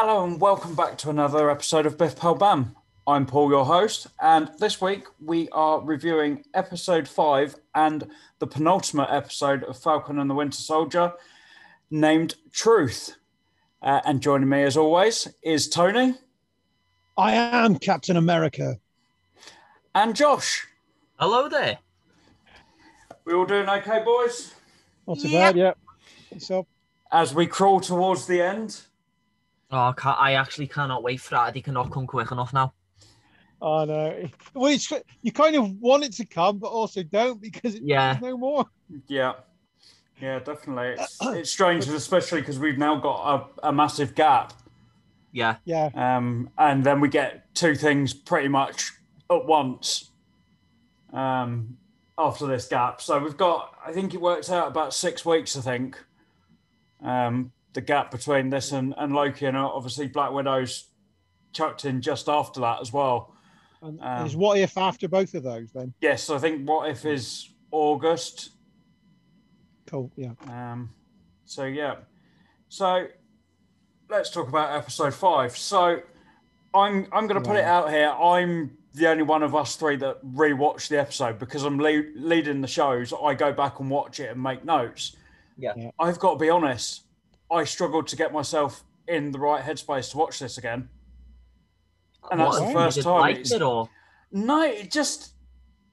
Hello and welcome back to another episode of Biff Pal Bam. I'm Paul, your host, and this week we are reviewing episode five and the penultimate episode of Falcon and the Winter Soldier, named Truth. Uh, and joining me, as always, is Tony I am Captain America. and Josh. Hello there. We all doing okay, boys? Not too Yep. bad, yeah. So, As we crawl towards the end. Oh, I, can't, I actually cannot wait for that. They cannot come quick enough now. I know. Well, it's, you kind of want it to come, but also don't because it, Yeah. no more. Yeah. Yeah, definitely. It's, it's strange, especially because we've now got a, a massive gap. Yeah, Yeah. um, and then we get two things pretty much at once um, after this gap. So we've got, I think it works out about six weeks. I think um, the gap between this and, and Loki, and obviously Black Widow's chucked in just after that as well. And Um, is what if after both of those then? Yes, I think what if is August. Cool. Yeah. Um, so yeah, so let's talk about episode five. So I'm I'm going to put it out here. I'm the only one of us three that rewatched the episode because I'm le- leading the shows. I go back and watch it and make notes. Yeah. Yeah. I've got to be honest. I struggled to get myself in the right headspace to watch this again. And that's What, the first didn't time. Like it's- it or no, it just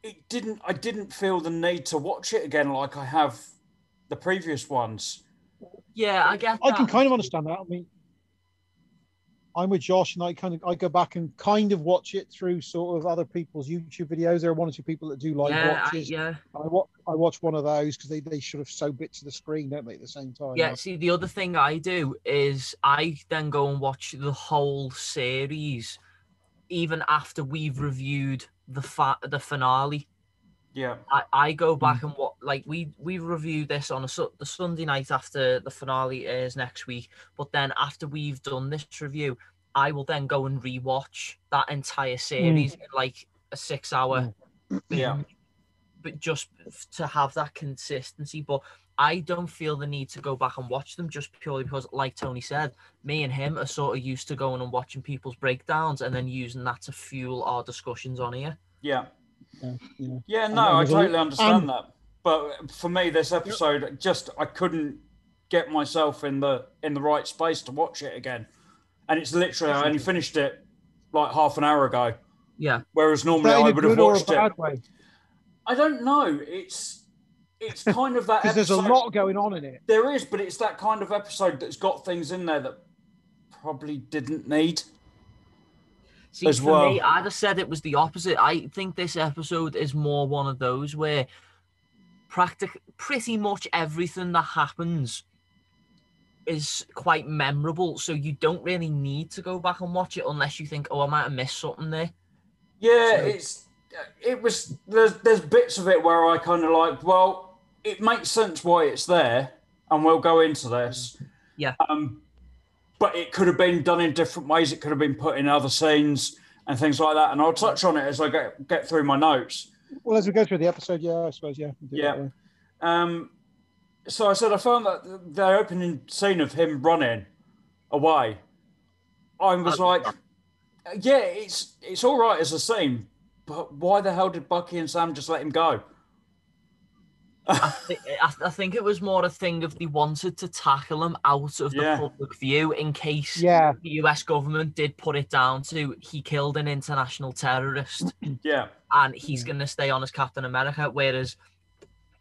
it didn't. I didn't feel the need to watch it again like I have the previous ones. yeah, I get I that. can kind of understand that. I mean, I'm with Josh, and I kind of I go back and kind of watch it through sort of other people's YouTube videos. There are one or two people that do live yeah, I, watches. yeah, I, wa- I watch one of those because they, they sort of sew bits to the screen, don't they, at the same time? yeah. See, the other thing I do is I then go and watch the whole series, even after we've reviewed the fa- the finale. Yeah, I, I go back hmm. and what like we we reviewed this on a su- the Sunday night after the finale airs next week. But then after we've done this review, I will then go and rewatch that entire series in like a six hour. yeah, But just to have that consistency, but I don't feel the need to go back and watch them just purely because, like Tony said, me and him are sort of used to going and watching people's breakdowns and then using that to fuel our discussions on here. yeah, yeah, yeah. yeah. No, I totally understand and- that. But for me, this episode just I couldn't get myself in the in the right space to watch it again. And it's literally I only finished it like half an hour ago. Yeah. Whereas normally that in I a would have good or a watched it. bad way? I don't know. It's it's kind of that Because there's a lot going on in it. There is, but it's that kind of episode that's got things in there that probably didn't need. See, as for me. I'd have said it was the opposite. I think this episode is more one of those where practic- pretty much everything that happens is quite memorable. So you don't really need to go back and watch it unless you think, oh, I might have missed something there. Yeah, So- it's it was there's there's bits of it where I kind of like, well, it makes sense why it's there, and we'll go into this. Yeah. Um, but it could have been done in different ways. It could have been put in other scenes and things like that. And I'll touch on it as I get get through my notes. Well, as we go through the episode, yeah, I suppose, yeah. we'll do it Yeah. Um, so I said I found that the opening scene of him running away, I was like, yeah, it's it's all right as a scene, but why the hell did Bucky and Sam just let him go? I, thi- I, I think it was more a thing of they wanted to tackle him out of the public view in case Yeah. the US government did put it down to he killed an international terrorist. Yeah, and he's going to stay on as Captain America. Whereas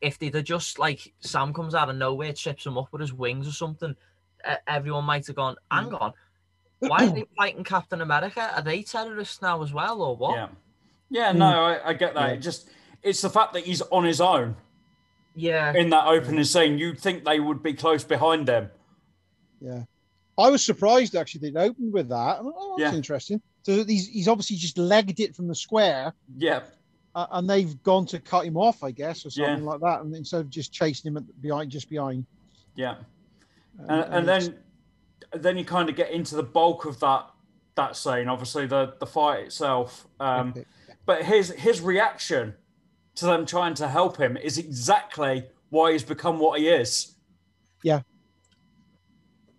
if they'd have just like Sam comes out of nowhere, trips him up with his wings or something, e- everyone might have gone, hang Mm. on, why are they fighting Captain America? Are they terrorists now as well, or what? yeah, yeah. No, I, I get that. Yeah. It just it's the fact that he's on his own Yeah, in that opening scene. You'd think they would be close behind them. Yeah. I was surprised actually they opened with that. I'm Oh, that's Yeah. interesting. So he's, he's obviously just legged it from the square Yeah, uh, and they've gone to cut him off, I guess, or Yeah. something like that. And instead of just chasing him at, behind, just behind. yeah. Um, and, and it's- then then you kind of get into the bulk of that that scene obviously the the fight itself um but his his reaction to them trying to help him is exactly why he's become what he is Yeah.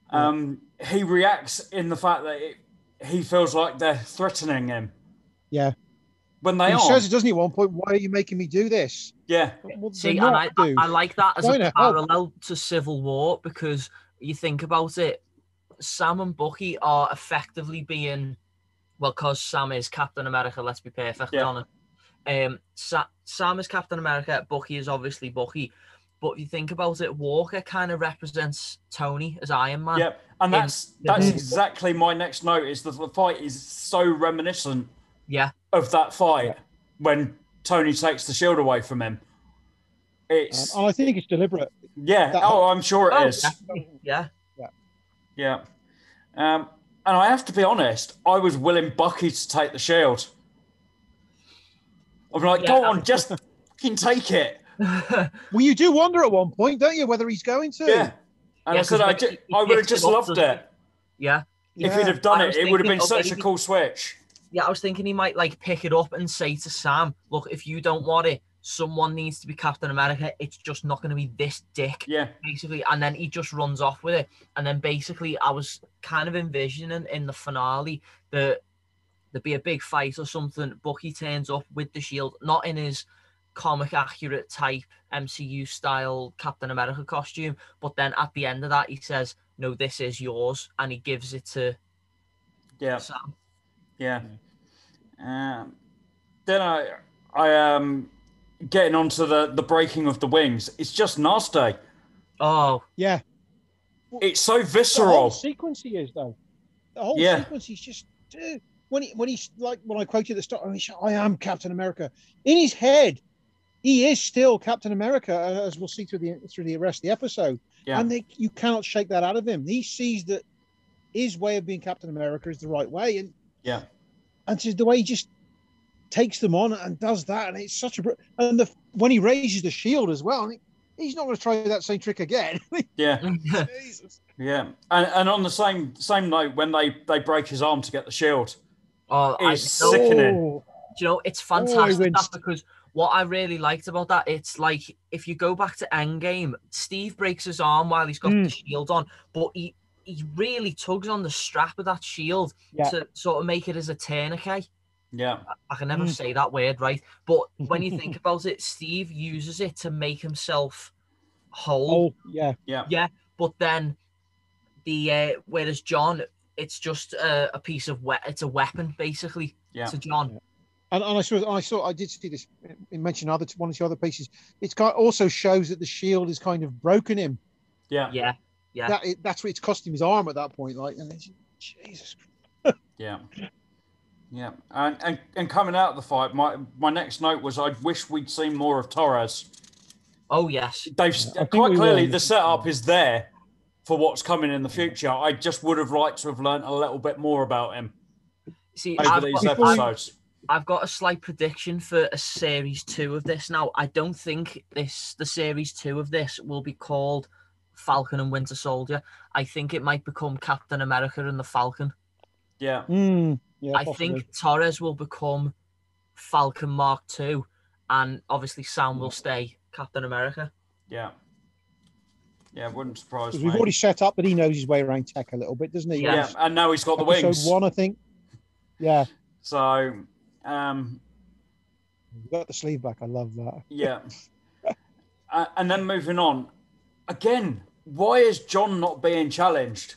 um he reacts in the fact that it, he feels like they're threatening him Yeah. when they he are. says it, doesn't he, at one point? Why are you making me do this? yeah, What See, and I, I, do? I like that as Trying a to help. parallel to Civil War because you think about it, Sam and Bucky are effectively being, well, because Sam is Captain America. Let's be perfectly Yeah. honest. Um, Sa- Sam is Captain America. Bucky is obviously Bucky. But if you think about it, Walker kind of represents Tony as Iron Man. yeah, and that's the that's exactly my next note. Is that the fight is so reminiscent Yeah. of that fight when Tony takes the shield away from him. It's and I think it's deliberate. yeah. that- Oh, I'm sure it Oh, is. definitely. Yeah. Yeah. Um, and I have to be honest, I was willing Bucky to take the shield. I'm like, Yeah, go on, just fucking take it. Well, you do wonder at one point, don't you, whether he's going to? Yeah. And Yeah, I said, 'cause I, ju- he- he I would have just loved doesn't it. yeah. If Yeah. he'd have done it, it would have been thinking, such a cool switch. Yeah, I was thinking he might like pick it up and say to Sam, "Look, if you don't want it, someone needs to be Captain America. It's just not going to be this dick." Yeah. Basically, and then he just runs off with it. And then basically, I was kind of envisioning in the finale that there'd be a big fight or something. Bucky turns up with the shield, not in his comic accurate type MCU style Captain America costume, but then at the end of that, he says, "No, this is yours," and he gives it to Yeah. Sam. Yeah. Um, then I, I um, getting onto the the breaking of the wings. It's just nasty. Oh, Yeah. It's so visceral. The whole sequence he is, though. The whole Yeah. sequence, he's just. dude, when he, when he's like, when I quoted the start, I, I am Captain America. In his head, he is still Captain America, uh, as we'll see through the through the rest of the episode. Yeah. And they, you cannot shake that out of him. He sees that his way of being Captain America is the right way, and Yeah. and just the way he just takes them on and does that, and it's such a and the when he raises the shield as well, he's not going to try that same trick again. Yeah. Jesus. Yeah. And and on the same same note, when they they break his arm to get the shield, oh, I It's know. sickening. Oh, Do you know, it's fantastic that winced. because what I really liked about that, it's like if you go back to Endgame, Steve breaks his arm while he's got Mm. the shield on, but he he really tugs on the strap of that shield Yeah. to sort of make it as a tourniquet. yeah, I can never Mm. say that word right, but when you think about it, Steve uses it to make himself whole. oh, yeah. yeah. yeah, But then the uh, whereas John, it's just a, a piece of we- it's a weapon basically yeah, to John. And, and I saw, I saw, I did see this. You mentioned other one or two other pieces. It's kind also shows that the shield is kind of broken him. yeah, Yeah, yeah. That it, that's what it's costing his arm at that point. Like, and it's, Jesus. yeah, yeah. And, and and coming out of the fight, my my next note was I wish we'd seen more of Torres. Oh yes. They've I think quite clearly will. the setup is there for what's coming in the future. I just would have liked to have learnt a little bit more about him See, over I've these got, Before I've, episodes. I've got a slight prediction for a series two of this. Now, I don't think this the series two of this will be called Falcon and Winter Soldier. I think it might become Captain America and the Falcon. Yeah, Mm, yeah, I possibly. think Torres will become Falcon Mark II, and obviously Sam will stay Captain America. yeah, yeah. Wouldn't surprise me. we've already set up that he knows his way around tech a little bit, doesn't he? Yeah. yeah, and now he's got the Episode wings. one, I think. Yeah, So, um, We've got the sleeve back. I love that. Yeah. uh, and then moving on, again, why is John not being challenged?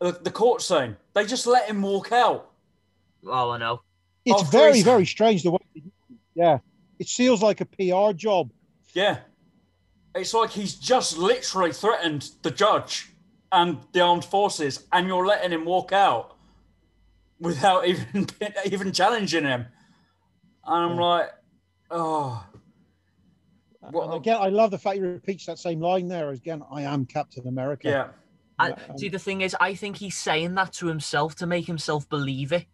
The, the court scene, they just let him walk out. Oh, I know. It's Oh, very, Chris. very strange the way. Yeah, it feels like a PR job. Yeah. It's like he's just literally threatened the judge and the armed forces, and you're letting him walk out without even even challenging him. And I'm Yeah. like, oh, What- and again, I love the fact he repeats that same line there. Again, I am Captain America. yeah, I, um, see, the thing is, I think he's saying that to himself to make himself believe it.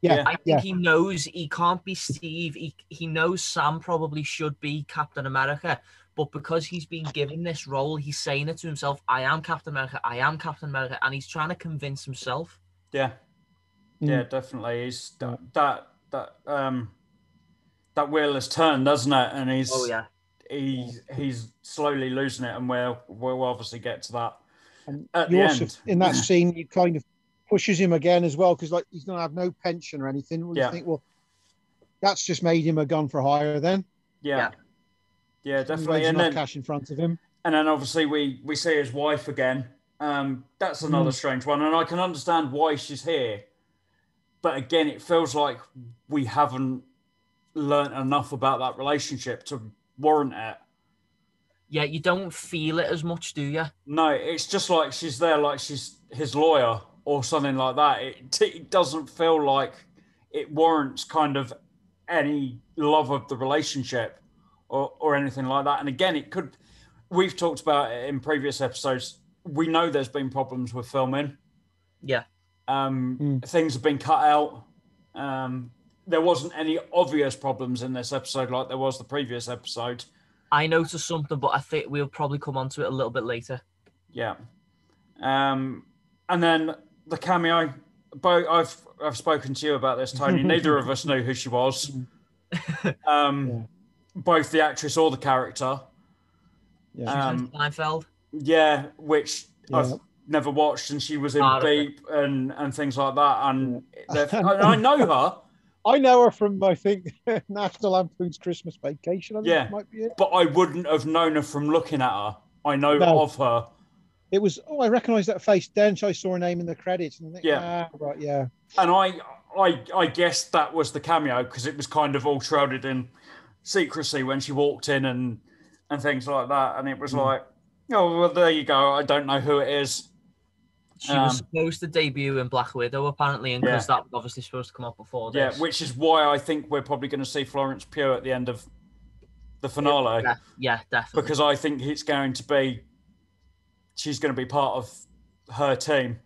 yeah, Yeah. I think yeah. he knows he can't be Steve. He he knows Sam probably should be Captain America, but because he's been given this role, he's saying it to himself. I am Captain America. I am Captain America, and he's trying to convince himself. yeah, Mm. yeah, definitely. He's that that that um that wheel has turned, doesn't it? And he's Oh yeah, he he's slowly losing it, and we'll we'll obviously get to that And At you the also end. in that scene, you kind of pushes him again as well because like he's gonna have no pension or anything. Well, Yeah. You think, well, that's just made him a gun for hire then. Yeah. Yeah, definitely. And then, cash in front of him. and then obviously we we see his wife again. Um, that's another Mm. strange one, and I can understand why she's here. But again, it feels like we haven't learnt enough about that relationship to warrant it. Yeah, you don't feel it as much, do you? No, it's just like she's there, like she's his lawyer or something like that. It, it doesn't feel like it warrants kind of any love of the relationship or, or anything like that. And again, it could, we've talked about it in previous episodes. We know there's been problems with filming. Yeah. Um, Mm. Things have been cut out. Um, there wasn't any obvious problems in this episode like there was the previous episode. I noticed something, but I think we'll probably come on to it a little bit later. Yeah. Um, and then the cameo. Bo, I've I've spoken to you about this, Tony. Neither of us knew who she was. Um, Yeah. Both the actress or the character. Yeah. Um, Seinfeld. yeah, which Yeah. I've never watched, and she was in Ah. Veep and and things like that. And they've- I know her, I know her from I think National Lampoon's Christmas Vacation. I think Yeah. it might be it. but I wouldn't have known her from looking at her. I know No. of her. It was oh, I recognise that face. Then I saw her name in the credits and I think, Yeah. ah, right, yeah. and I, I, I guess that was the cameo because it was kind of all shrouded in secrecy when she walked in and and things like that, and it was Mm. like, oh well, there you go. I don't know who it is. She Um, was supposed to debut in Black Widow, apparently, and because that was obviously supposed to come up before this. Yeah, which is why I think we're probably going to see Florence Pugh at the end of the finale yeah, yeah, definitely. because I think it's going to be she's going to be part of her team.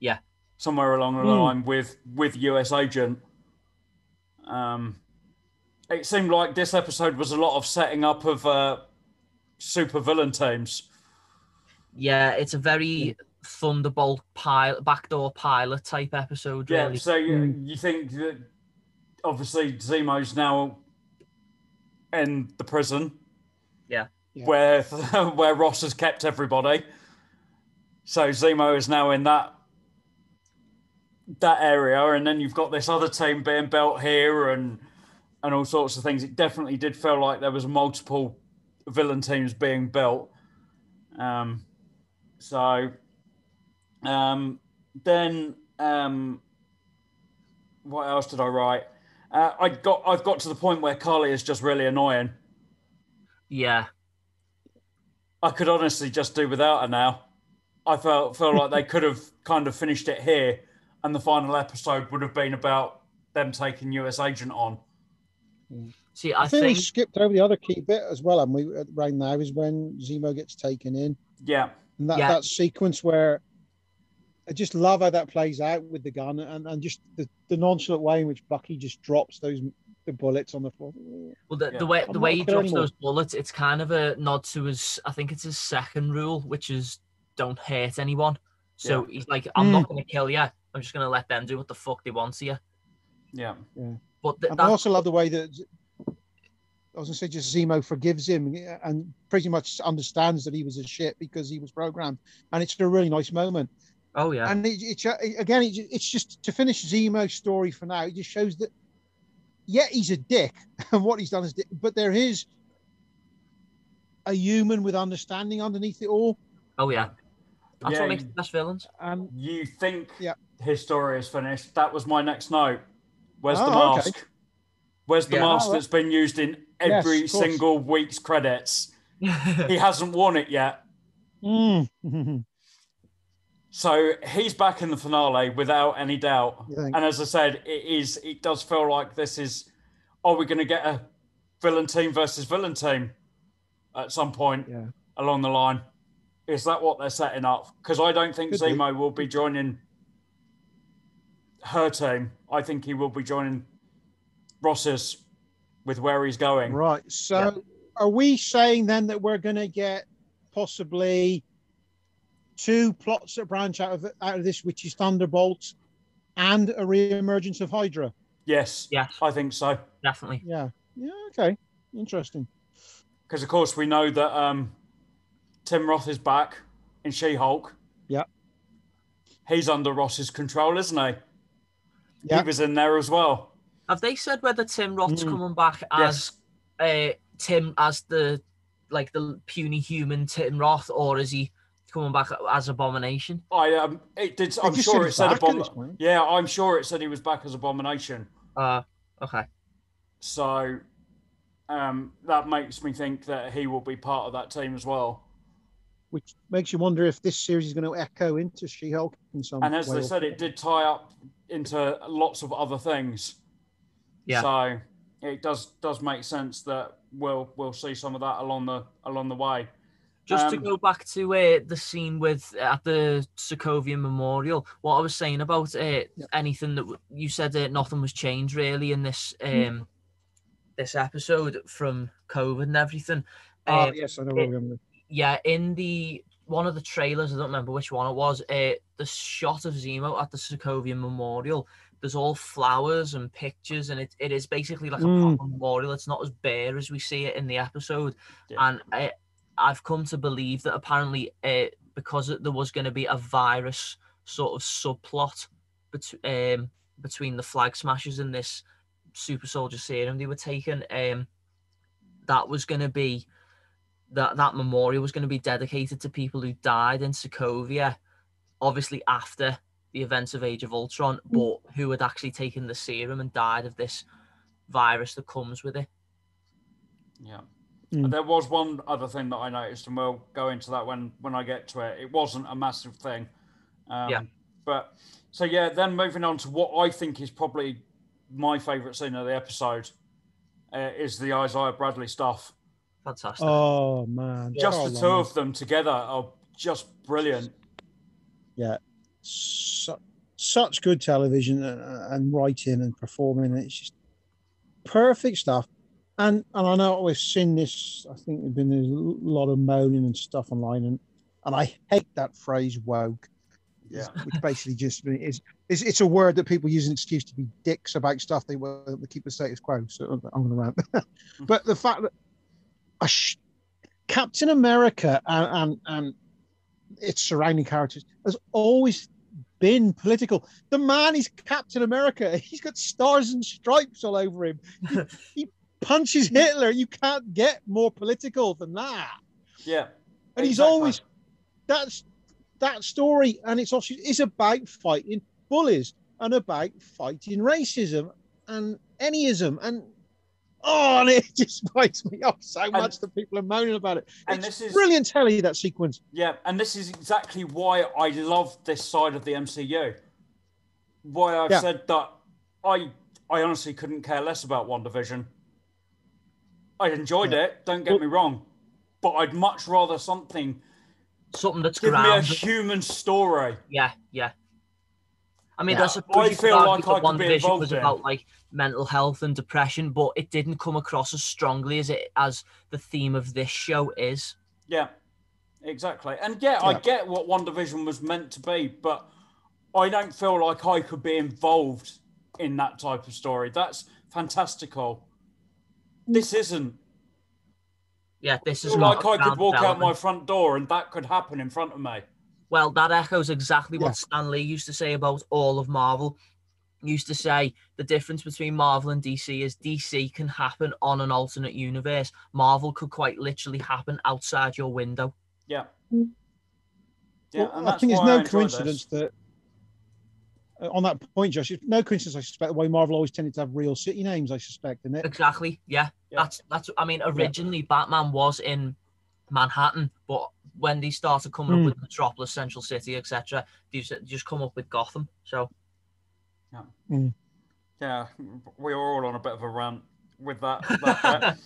Yeah. somewhere along the Hmm. line with with US Agent. Um, it seemed like this episode was a lot of setting up of uh, super villain teams. yeah, it's a very Thunderbolt pilot, backdoor pilot type episode, Yeah, really. so you, Hmm. you think that obviously Zemo's now in the prison. Yeah. Yeah. Where where Ross has kept everybody. So Zemo is now in that that area, and then you've got this other team being built here and and all sorts of things. It definitely did feel like there was multiple villain teams being built. Um, so um, then um, what else did I write? Uh, I got I've got to the point where Karli is just really annoying. yeah, I could honestly just do without her now. I felt felt like they could have kind of finished it here, and the final episode would have been about them taking US Agent on. See, I, I, think, think, we skipped over the other key bit as well, and we right now is when Zemo gets taken in, Yeah, and that, Yeah. that sequence where I just love how that plays out with the gun and, and just the, the nonchalant way in which Bucky just drops those the bullets on the floor. well, the, Yeah. the way I'm the way he drops anymore. those bullets, it's kind of a nod to his. I think it's his second rule, which is don't hurt anyone. So he's like, I'm Mm. not going to kill you. I'm just going to let them do what the fuck they want to you. Yeah. yeah, But th- And I also love the way that I was gonna say just Zemo forgives him and pretty much understands that he was a shit because he was programmed, and it's a really nice moment. oh yeah, And it, it's uh, again, it, it's just to finish Zemo's story for now. It just shows that, yeah, he's a dick, and what he's done is, dick, but there is a human with understanding underneath it all. oh yeah. That's Yeah, what makes you- the best villains. And you think Yeah. his story is finished? That was my next note. Where's the Oh, okay. mask? Where's the Yeah. mask Oh, that's been used in every of course. single week's credits? He hasn't worn it yet. Mm. So he's back in the finale without any doubt. And as I said, it is. It does feel like this is. Are we going to get a villain team versus villain team at some point yeah, along the line? Is that what they're setting up? Because I don't think Could be. Zemo will be joining her team. I think he will be joining Ross's with where he's going. right. So, are we saying then that we're going to get possibly two plots that branch out of out of this, which is Thunderbolt and a re-emergence of Hydra? Yes, yes, I think so. definitely. Yeah. Yeah. Okay. Interesting. Because of course we know that um, Tim Roth is back in She-Hulk. Yeah. He's under Ross's control, isn't he? Yeah. He was in there as well. Have they said whether Tim Roth's Mm. coming back as uh, Tim as the like the puny human Tim Roth, or is he coming back as Abomination? I um, it did. I'm just sure it said back at this Abom- point. Yeah, I'm sure it said he was back as Abomination. Uh, okay. So um, that makes me think that he will be part of that team as well. Which makes you wonder if this series is going to echo into She-Hulk in some And as way they said, it did tie up into lots of other things. Yeah. So it does does make sense that we'll we'll see some of that along the along the way. Just to Um, go back to uh, the scene with at the Sokovia Memorial, what I was saying about uh, anything that w- you said, uh, nothing was changed really in this um, this episode from COVID and everything. Ah, Um, yes, I know it- we're going. Yeah, in the one of the trailers, I don't remember which one it was. Uh, the shot of Zemo at the Sokovia Memorial. There's all flowers and pictures, and it, it is basically like a Mm. proper memorial. It's not as bare as we see it in the episode. Yeah. And I, I've come to believe that apparently, uh, because it- there was going to be a virus sort of subplot bet- um, between the flag smashers and this super soldier serum they were taking, um, that was going to be that that memorial was going to be dedicated to people who died in Sokovia, obviously after the events of Age of Ultron, but who had actually taken the serum and died of this virus that comes with it. Yeah. Mm. There was one other thing that I noticed, and we'll go into that when when I get to it. It wasn't a massive thing. Um, Yeah. But so yeah, then moving on to what I think is probably my favourite scene of the episode uh, is the Isaiah Bradley stuff. Fantastic. Oh man, Just Oh, the two man. of them together are just brilliant. Su- such good television and, and writing and performing. It's just perfect stuff. And and I know we've seen this. I think there's been a lot of moaning and stuff online, and and I hate that phrase woke. Yeah. which basically just is it's, it's a word that people use as an excuse to be dicks about stuff they want to keep the status quo. So I'm going to rant. but the fact that a sh- Captain America and, and and its surrounding characters has always been political. The man is Captain America. He's got stars and stripes all over him. He, he punches Hitler. You can't get more political than that. Yeah. And he's Exactly. always that's that story, and it's also is about fighting bullies and about fighting racism and anyism and oh, and it just winds me up so much that people are moaning about it. And it's this is- brilliant telly that sequence. Yeah, and this is exactly why I love this side of the MCU. Why I've Yeah. said that I I honestly couldn't care less about WandaVision. I enjoyed Yeah. it, don't get me wrong, but I'd much rather something Something that's give me a human story. Yeah, yeah. I mean, Yeah, I suppose I you feel like that I could One be Division involved was in. about like mental health and depression, but it didn't come across as strongly as it as the theme of this show is. Yeah, exactly. And yeah, I get what WandaVision was meant to be, but I don't feel like I could be involved in that type of story. That's fantastical. This isn't. Yeah, this is feel not like I could walk out my front door and that could happen in front of me. Well, that echoes exactly Yeah. what Stan Lee used to say about all of Marvel. He used to say the difference between Marvel and DC is DC can happen on an alternate universe. Marvel could quite literally happen outside your window. Yeah. Mm. Yeah, Well, I think it's no I coincidence this. that uh, on that point, Josh, it's no coincidence. I suspect the way Marvel always tended to have real city names. I suspect, isn't it? Exactly. Yeah. Yeah. That's that's. I mean, originally Batman was in Manhattan, but when they started coming Mm. up with Metropolis, Central City, etc., they just, just come up with Gotham. So Yeah, we were all on a bit of a rant with that. that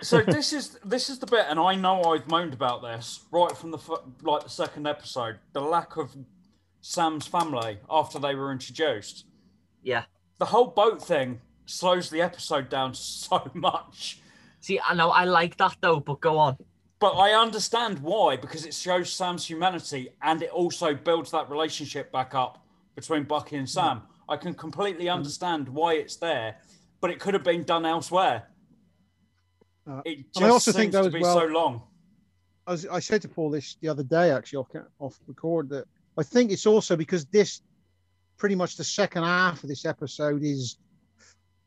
so this is this is the bit, and I know I've moaned about this right from the like the second episode. The lack of Sam's family after they were introduced. yeah. The whole boat thing slows the episode down so much. See, I know I like that though, but go on. But I understand why because it shows Sam's humanity and it also builds that relationship back up between Bucky and Sam. I can completely understand why it's there, but it could have been done elsewhere. Uh, It just I also seems think though to be well- so long. I, I said to Paul this the other day, actually off off record, that I think it's also because this pretty much the second half of this episode is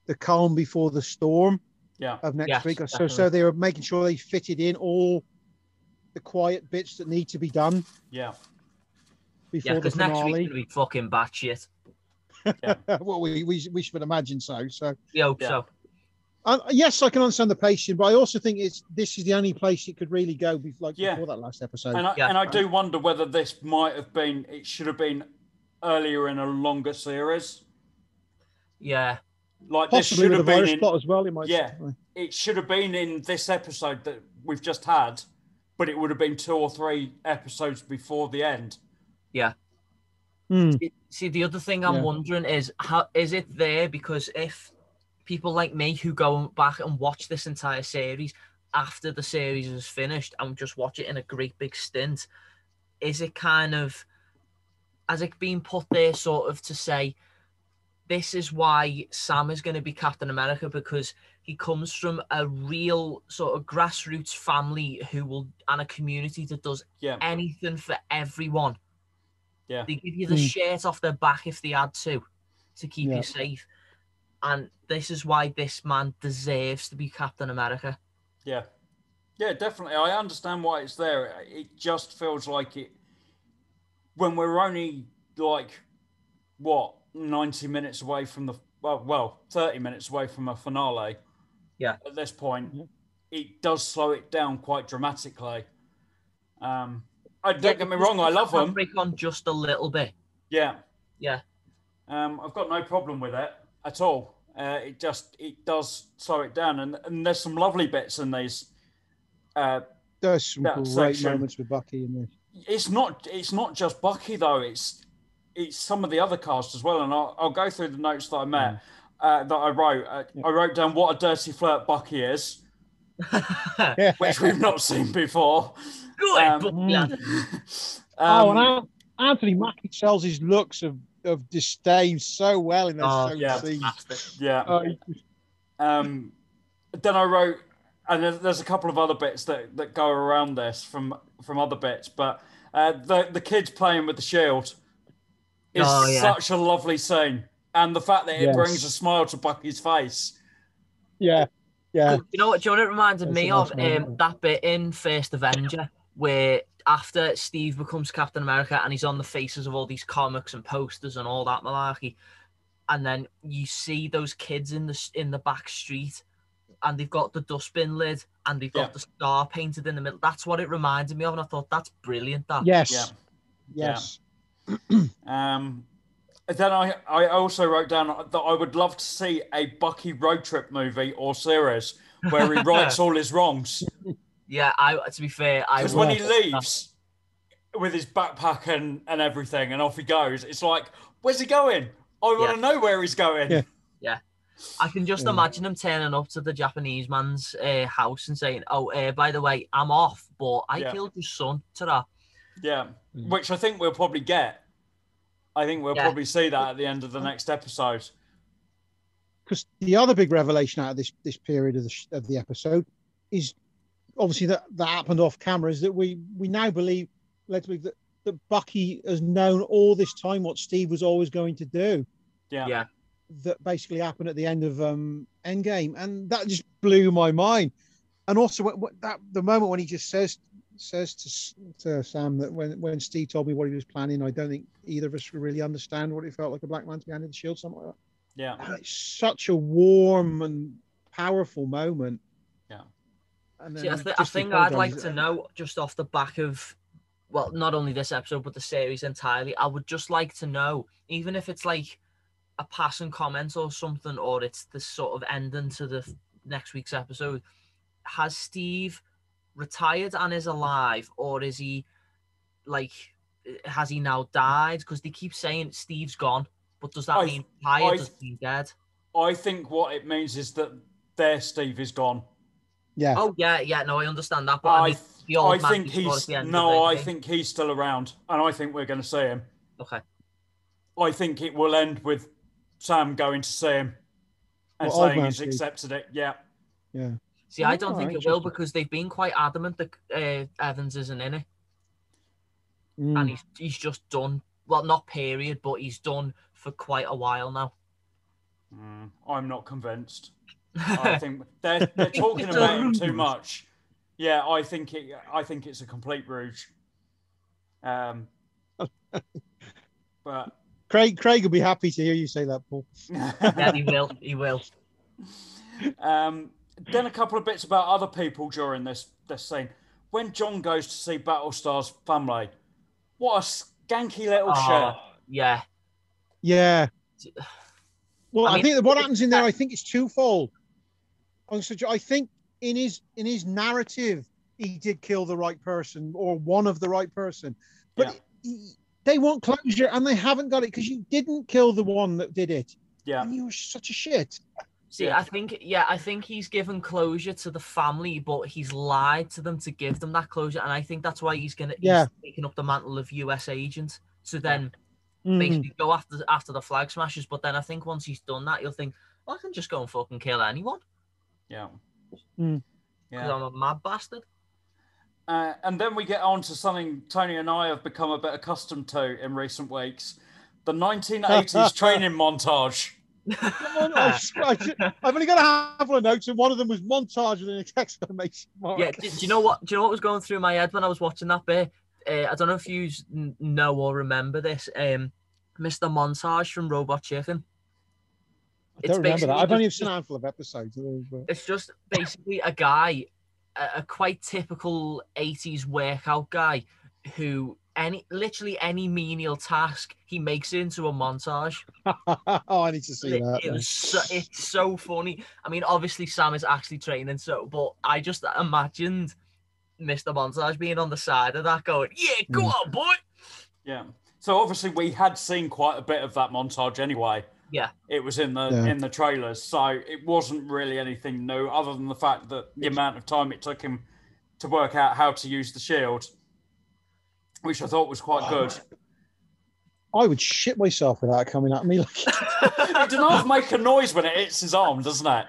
the calm before the storm Yeah. of next Yes, week. So definitely. so they were making sure they fitted in all the quiet bits that need to be done Yeah. Yeah, before the because next week's finale. gonna be fucking batshit. well, we, we we should imagine so. So We hope Yeah. so. uh, yes, I can understand the pacing, but I also think it's this is the only place it could really go. Be, like Yeah. before that last episode. And I, Yeah. and I do wonder whether this might have been, it should have been earlier in a longer series. Yeah. Like this should have been virus in, plot as well. It might. Yeah. it should have been in this episode that we've just had, but it would have been two or three episodes before the end. Hmm. See, the other thing I'm Yeah. wondering is how is it there? Because if people like me who go back and watch this entire series after the series is finished and just watch it in a great big stint, is it kind of has it been put there sort of to say this is why Sam is going to be Captain America because he comes from a real sort of grassroots family who will and a community that does Yeah. anything for everyone. Yeah. They give you the Hmm. shirt off their back if they had to, to keep Yeah. you safe. And this is why this man deserves to be Captain America. Yeah. Yeah, definitely. I understand why it's there. It just feels like it when we're only like what 90 minutes away from the well, well 30 minutes away from a finale. Yeah. At this point, Yeah. it does slow it down quite dramatically. Um, I don't Yeah, get me wrong. I love the them. handbrake on just a little bit. Yeah. Yeah. Um, I've got no problem with it at all. Uh, it just it does slow it down, and, and there's some lovely bits in these. Uh, There's some that great section. moments with Bucky in this. it's not it's not just Bucky though. It's it's some of the other cast as well, and I'll, I'll go through the notes that I met uh, that I wrote. Uh, I wrote down what a dirty flirt Bucky is, which we've not seen before. Good. Um, but, Mm. oh, and Um, Anthony Mackie sells his looks of, of disdain so well in those Oh, yeah. scenes. Yeah. Oh, Um, then I wrote, and there's, there's a couple of other bits that, that go around this from from other bits, but uh, the the kids playing with the shield is Oh, yeah. such a lovely scene, and the fact that it Yes. brings a smile to Bucky's face. yeah, yeah. You know what? Do you know what it reminded That's me of? moment. Um, that bit in First Avenger where after Steve becomes Captain America and he's on the faces of all these comics and posters and all that malarkey, and then you see those kids in the in the back street, and they've got the dustbin lid and they've got Yeah. the star painted in the middle. That's what it reminded me of, and I thought that's brilliant. That Yes. Yeah. Yes. Um, then I, I also wrote down that I would love to see a Bucky road trip movie or series where he rights all his wrongs. yeah. I to be fair, I Because when he leaves with his backpack and, and everything and off he goes, it's like, where's he going? I want Yeah. to know where he's going. Yeah. I can just Yeah. imagine him turning up to the Japanese man's uh, house and saying, "Oh, uh, by the way, I'm off, but I Yeah. killed your son." Ta-da. Yeah. Mm. Which I think we'll probably get. I think we'll Yeah. probably see that at the end of the next episode. Because the other big revelation out of this this period of the sh- of the episode is obviously that that happened off camera is that we we now believe let's believe that, that Bucky has known all this time what Steve was always going to do. Yeah. Yeah. that basically happened at the end of um Endgame, and that just blew my mind. And also, what, what that the moment when he just says says to to Sam that when when Steve told me what he was planning, I don't think either of us really understand what it felt like a black man to be handed the shield, something like Yeah. that. And it's such a warm and powerful moment. Yeah. See, I, then th- I think I'd like to know just off the back of, well, not only this episode but the series entirely. I would just like to know, even if it's like a passing comment or something, or it's the sort of ending to the f- next week's episode. Has Steve retired and is alive, or is he like, has he now died? Because they keep saying Steve's gone, but does that I- mean retired? I- Does he dead? I think what it means is that their Steve is gone. Yeah. Oh yeah, yeah. No, I understand that, but I, I, mean, the old I man think you saw at he's the end no, I think he's still around, and I think we're going to see him. Okay. I think it will end with Sam going to see him and Well, old saying he's accepted it. Yeah, yeah. See, I Oh, don't think it will because they've been quite adamant that uh, Evans isn't in it, Mm. and he's he's just done. Well, not period, but he's done for quite a while now. Mm, I'm not convinced. I think they're they're talking about him too much. Yeah, I think it. I think it's a complete rouge. Um, but Craig, Craig will be happy to hear you say that, Paul. yeah, he will. He will. um, then a couple of bits about other people during this this scene. When John goes to see Battlestar's family, what a skanky little Oh, shit. yeah. Yeah. Well, I I, think what happens in there, I think it's twofold. I'm I think in his in his narrative, he did kill the right person or one of the right person, but Yeah. he- they want closure and they haven't got it because you didn't kill the one that did it, Yeah, and you were such a shit. See, Yeah. I think, yeah, I think he's given closure to the family, but he's lied to them to give them that closure, and I think that's why he's gonna, he's Yeah. taking up the mantle of U.S. agent to then Mm. basically go after after the flag smashers. But then I think once he's done that, you'll think, well, I can just go and fucking kill anyone yeah, Mm. yeah. I'm a mad bastard. Uh, and then we get on to something Tony and I have become a bit accustomed to in recent weeks: the 1980s training montage. Come on, I, I, I've only got a handful of notes, and one of them was montage with an exclamation mark. Yeah, do, do you know what? Do you know what was going through my head when I was watching that bit? Uh, I don't know if you know or remember this. Um, Mr. Montage from Robot Chicken. I it's don't remember that. basically I've only seen a handful of episodes. but- It's just basically a guy, a, a quite typical 80s workout guy who any literally any menial task he makes it into a montage. oh, I need to see It, that. it was so, it's so funny. I mean, obviously Sam is actually training, so but I just imagined Mr. Montage being on the side of that, going, "Yeah, go Mm. on, boy." Yeah. So obviously we had seen quite a bit of that montage anyway. Yeah. It was in the Yeah. in the trailers, so it wasn't really anything new, other than the fact that the amount of time it took him to work out how to use the shield, which I thought was quite oh, good. I would shit myself without coming at me. Like, it does not make a noise when it hits his arm, doesn't it?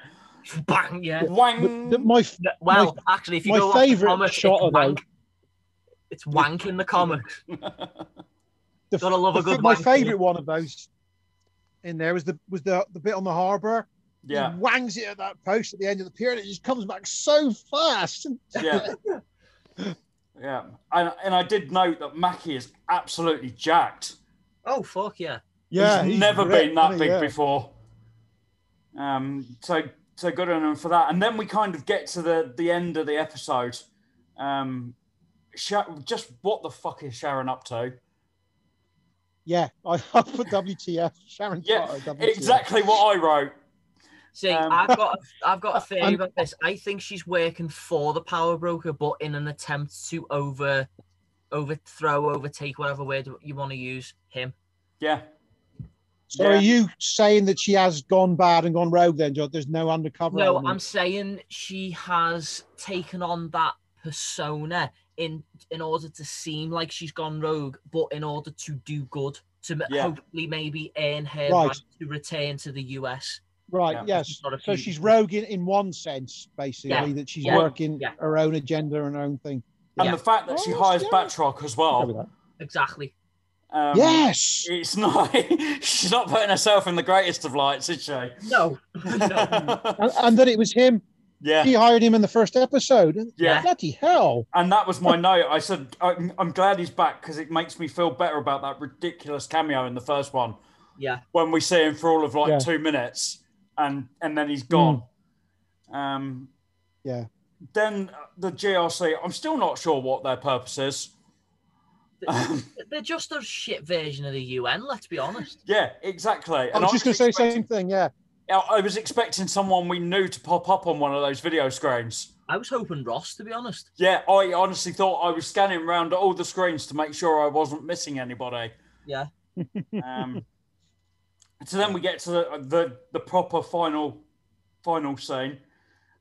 Bang, yeah. Wang. but my No, Well, actually, if you my go off favourite comics, shot it's of those- wank. It's wank in the comics. the, Gotta love a good my wank, don't favorite one of those in there was the was the the bit on the harbour. yeah, He wangs it at that post at the end of the pier, and it just comes back so fast. yeah, yeah. And and I did note that Mackie is absolutely jacked. Oh fuck yeah! Yeah, he's, he's never ripped, been that isn't big? Yeah. before. Um, so so good on him for that. And then we kind of get to the the end of the episode. Um, Sha- just what the fuck is Sharon up to? Yeah, I, I put WTF Sharon. Yeah, WTF. Exactly what I wrote. See, Um, I've got a, I've got a theory I'm- about this. I think she's working for the power broker, but in an attempt to over overthrow, overtake, whatever word you want to use, him. Yeah, So Yeah. are you saying that she has gone bad and gone rogue? Then, John? There's no undercover. No, element? I'm saying she has taken on that persona in in order to seem like she's gone rogue, but in order to do good, to Yeah. hopefully maybe earn her Right. right to return to the US. Right. Yeah. Yes. Not a So she's rogue in, in one sense, basically, Yeah, that she's yeah, working yeah. her own agenda and her own thing. and Yeah. the fact that she Oh, hires yeah. Batroc as well. exactly. Um, yes. It's not. she's not putting herself in the greatest of lights, is she? No, no. And, and that it was him. yeah. He hired him in the first episode. Yeah. Bloody hell. And that was my note. I said, I'm, I'm glad he's back because it makes me feel better about that ridiculous cameo in the first one yeah, when we see him for all of like Yeah. two minutes and and then he's gone. Um, Yeah. then the JRC, I'm still not sure what their purpose is. They're just a shit version of the UN. Let's be honest. yeah, exactly. I was just going to say the same thing. Yeah. I was expecting someone we knew to pop up on one of those video screens. I was hoping Ross, to be honest. Yeah, I honestly thought I was scanning around all the screens to make sure I wasn't missing anybody. Yeah. Um, so then we get to the, the the proper final final scene.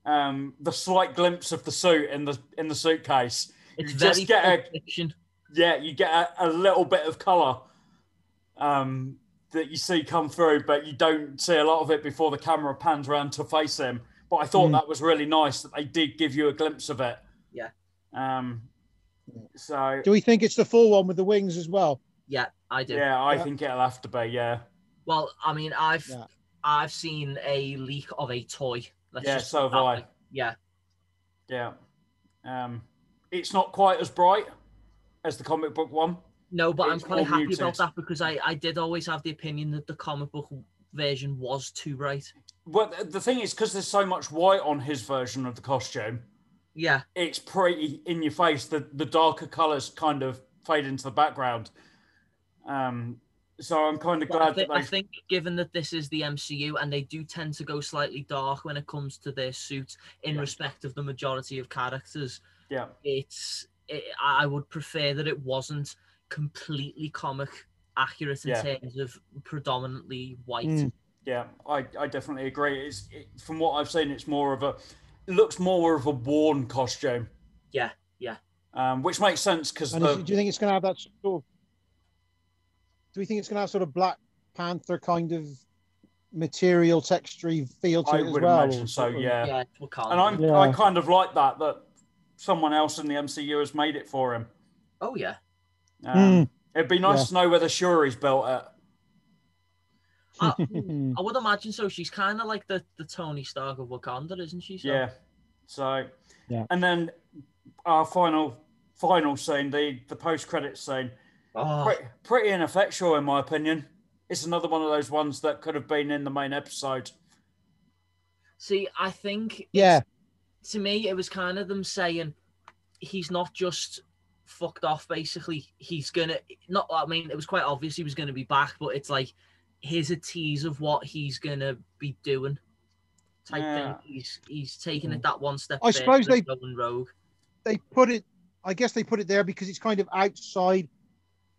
Um, the slight glimpse of the suit in the in the suitcase. It's You just get a- fiction. Yeah, you get a, a little bit of color um, that you see come through, but you don't see a lot of it before the camera pans around to face him but I thought Mm. that was really nice that they did give you a glimpse of it. Yeah. Um. So Do we think it's the full one with the wings as well? Yeah, I do. yeah, I Yeah. think it'll have to be. Yeah. Well, I mean, I've Yeah. I've seen a leak of a toy. Let's Yeah, so put have I. way. Yeah, Yeah. Um. It's not quite as bright as the comic book one. no, but I'm quite happy muted. about that because I I did always have the opinion that the comic book version was too bright. But the- the thing is, because there's so much white on his version of the costume, Yeah, it's pretty in your face. The the darker colours kind of fade into the background. Um, so I'm kind of but I, glad that I they. think given that this is the MCU and they do tend to go slightly dark when it comes to their suits in Yeah. respect of the majority of characters, Yeah, it's it, I would prefer that it wasn't completely comic accurate in Yeah. terms of predominantly white. Mm. yeah, I, I definitely agree. It's it, from what I've seen, it's more of a it looks more of a worn costume. Yeah, yeah. Um, which makes sense because do you think it's going to have that sort of? Do we think it's going to have sort of Black Panther kind of material, textury feel to I it as would well? imagine so. Yeah, Yeah, it's Wakanda. and I'm Yeah. I kind of like that that someone else in the MCU has made it for him. Oh yeah. Um, Mm. It'd be nice Yeah. to know whether Shuri's built it. Uh, Mm. I would imagine so. She's kind of like the, the Tony Stark of Wakanda, isn't she? So, Yeah. So, Yeah. and then our final final scene, the the post credit scene, Oh, pretty, pretty ineffectual in my opinion. It's another one of those ones that could have been in the main episode. see, I think yeah, to me it was kind of them saying he's not just fucked off. Basically, he's gonna not. I mean, it was quite obvious he was gonna be back, but it's like here's a tease of what he's gonna be doing. Type Yeah. thing. He's he's taking it mm. that one step. I suppose they- going rogue. they put it. I guess they put it there because it's kind of outside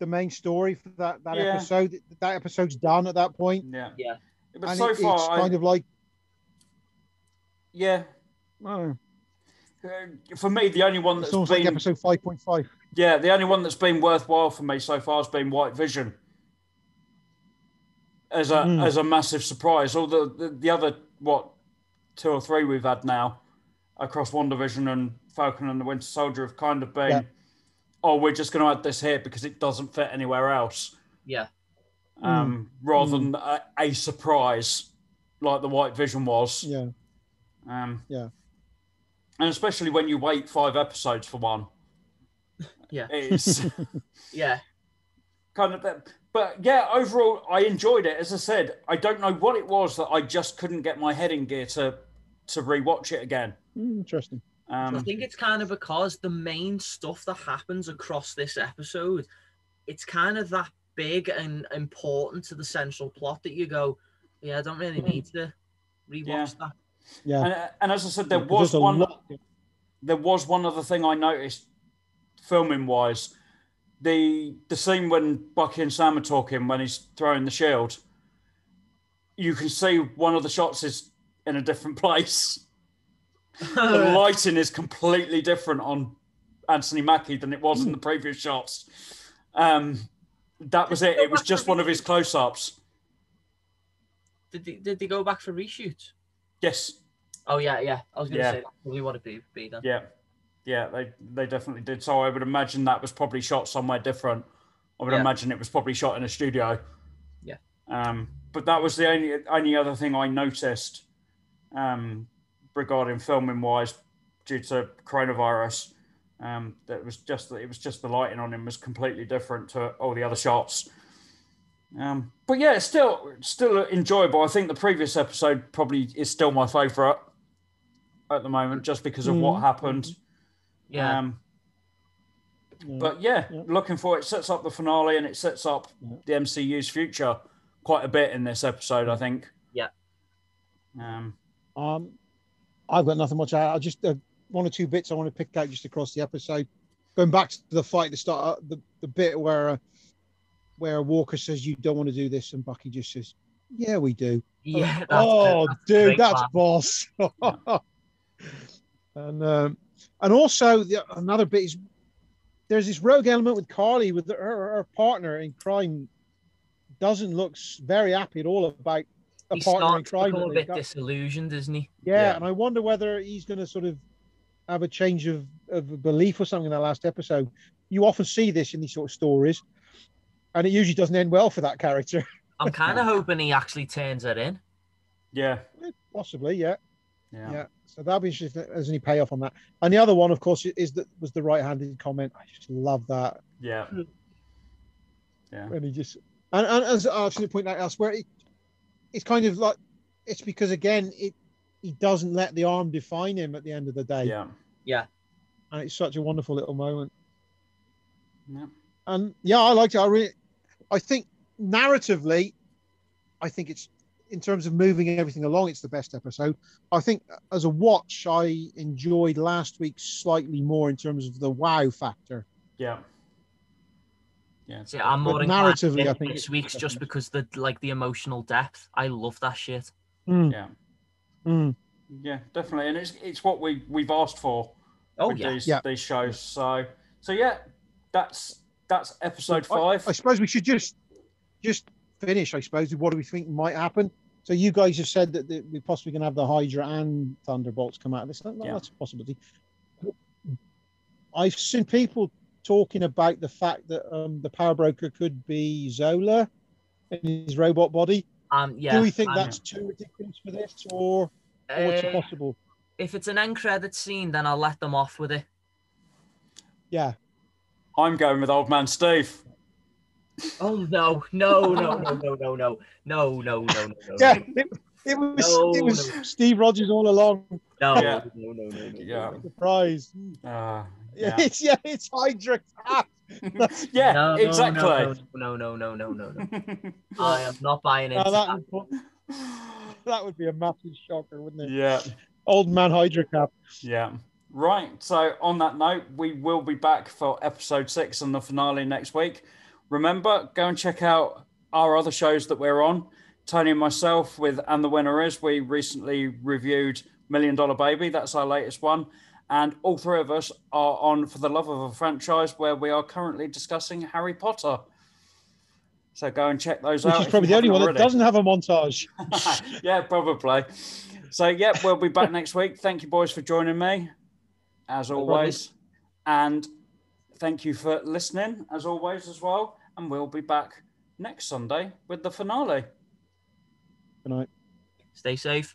the main story for that that Yeah. episode. That episode's done at that point, Yeah. Yeah. But and so it- far, it's I- kind of like. yeah. Oh, Uh, For me, the only one it's that's almost been like episode five point five. yeah, the only one that's been worthwhile for me so far has been White Vision. As a Mm. as a massive surprise, all the, the the other what two or three we've had now across WandaVision and Falcon and the Winter Soldier have kind of been, Yeah. Oh, we're just going to add this here because it doesn't fit anywhere else, Yeah. um, rather Mm. than a, a surprise like the White Vision was. Yeah, Um, Yeah. And especially when you wait five episodes for one. Yeah. It's Yeah. kind of that. But yeah, overall, I enjoyed it. As I said, I don't know what it was that I just couldn't get my head in gear to to rewatch it again. Interesting. I Um, think it's kind of because the main stuff that happens across this episode, it's kind of that big and important to the central plot that you go, yeah, I don't really need to rewatch Yeah. that. Yeah, and, and as I said, there Yeah, 'cause was one. lot- There was one other thing I noticed, filming wise. The the scene when Bucky and Sam are talking when he's throwing the shield. You can see one of the shots is in a different place. The lighting is completely different on Anthony Mackie than it was in the previous shots. Um, that was it. It was just one of his close-ups. did, they, did they go back for reshoots? Yes, Oh, yeah, yeah. I was going to Yeah. say that's probably what it be, be then. yeah, yeah. They they definitely did. So I would imagine that was probably shot somewhere different. I would Yeah. imagine it was probably shot in a studio. Yeah. Um, but that was the only only other thing I noticed um, regarding filming wise, due to coronavirus. Um, that was just that it was just the lighting on him was completely different to all the other shots. Um, but yeah, it's still still enjoyable. I think the previous episode probably is still my favourite at the moment, just because of what Mhm. happened. Yeah. Um, Yeah. but yeah, Yeah. looking for it sets up the finale and it sets up Yeah. the MCU's future quite a bit in this episode, I think. Yeah. Um, Um, I've got nothing much. I just uh, one or two bits I want to pick out just across the episode. Going back to the fight, the start, uh, the the bit where uh, where Walker says you don't want to do this, and Bucky just says, "Yeah, we do." yeah. that's oh, that's dude, that's laugh. boss. and um, and also the, another bit is there's this rogue element with Karli with her, her partner in crime. Doesn't look very happy at all about a he partner in starts to crime. become a bit got. disillusioned, isn't he? Yeah, Yeah. and I wonder whether he's going to sort of have a change of, of belief or something in the last episode. You often see this in these sort of stories, and it usually doesn't end well for that character. I'm kind of hoping he actually turns it in. Yeah. Possibly, yeah, Yeah. yeah. So that'll be interesting if there's any payoff on that. And the other one, of course, is that was the right-handed comment. I just love that Yeah. Hmm. Yeah. when he just and, and as I should point out elsewhere, it, it's kind of like it's because again, it he doesn't let the arm define him at the end of the day, Yeah. Yeah. and it's such a wonderful little moment. Yeah. And yeah, I liked it. I really, I think narratively, I think it's in terms of moving everything along, it's the best episode. I think as a watch, I enjoyed last week slightly more in terms of the wow factor. Yeah. Yeah. See, I'm more But inclined narratively, I think think this it's week's just because the like the emotional depth. I love that shit. Mm, Yeah. mm. Yeah, definitely. And it's it's what we we've asked for Oh with yeah, these Yeah. these shows. So so yeah, that's that's episode five. I, suppose we should just just finish. I suppose with what do we think might happen? So you guys have said that the, we're possibly can have the Hydra and Thunderbolts come out of this. That- Yeah. That's a possibility. I've seen people talking about the fact that um, the Power Broker could be Zola in his robot body. um, yeah. do we think um, that's too ridiculous for this, or, or what's uh, possible? if it's an end credit scene, then I'll let them off with it. Yeah, I'm going with Old Man Steve. Oh no, no, no, no, no, no, no, no, no, no, no, no. yeah. It, it was it was no. Steve Rogers all along. no, Yeah. no, no, no, no, no. Yeah. Surprise! Uh, Yeah. yeah. It's yeah, it's Hydra. Cap. yeah, No, no, exactly. No, no, no, no, no, no, no. I am not buying oh, into Now that. that, would, that would be a massive shocker, wouldn't it? yeah. Old man Hydra cap. Yeah. Right. So, on that note, we will be back for episode six and the finale next week. Remember, go and check out our other shows that we're on. Tony and myself with And the Winner Is. We recently reviewed Million Dollar Baby. That's our latest one. And all three of us are on For the Love of a Franchise, where we are currently discussing Harry Potter. So go and check those Which out. is probably the only haven't one that doesn't have a montage. yeah, probably. So, yeah, we'll be back next week. Thank you, boys, for joining me, as problem. always. And thank you for listening, as always, as well. And we'll be back next Sunday with the finale. Good night. Stay safe.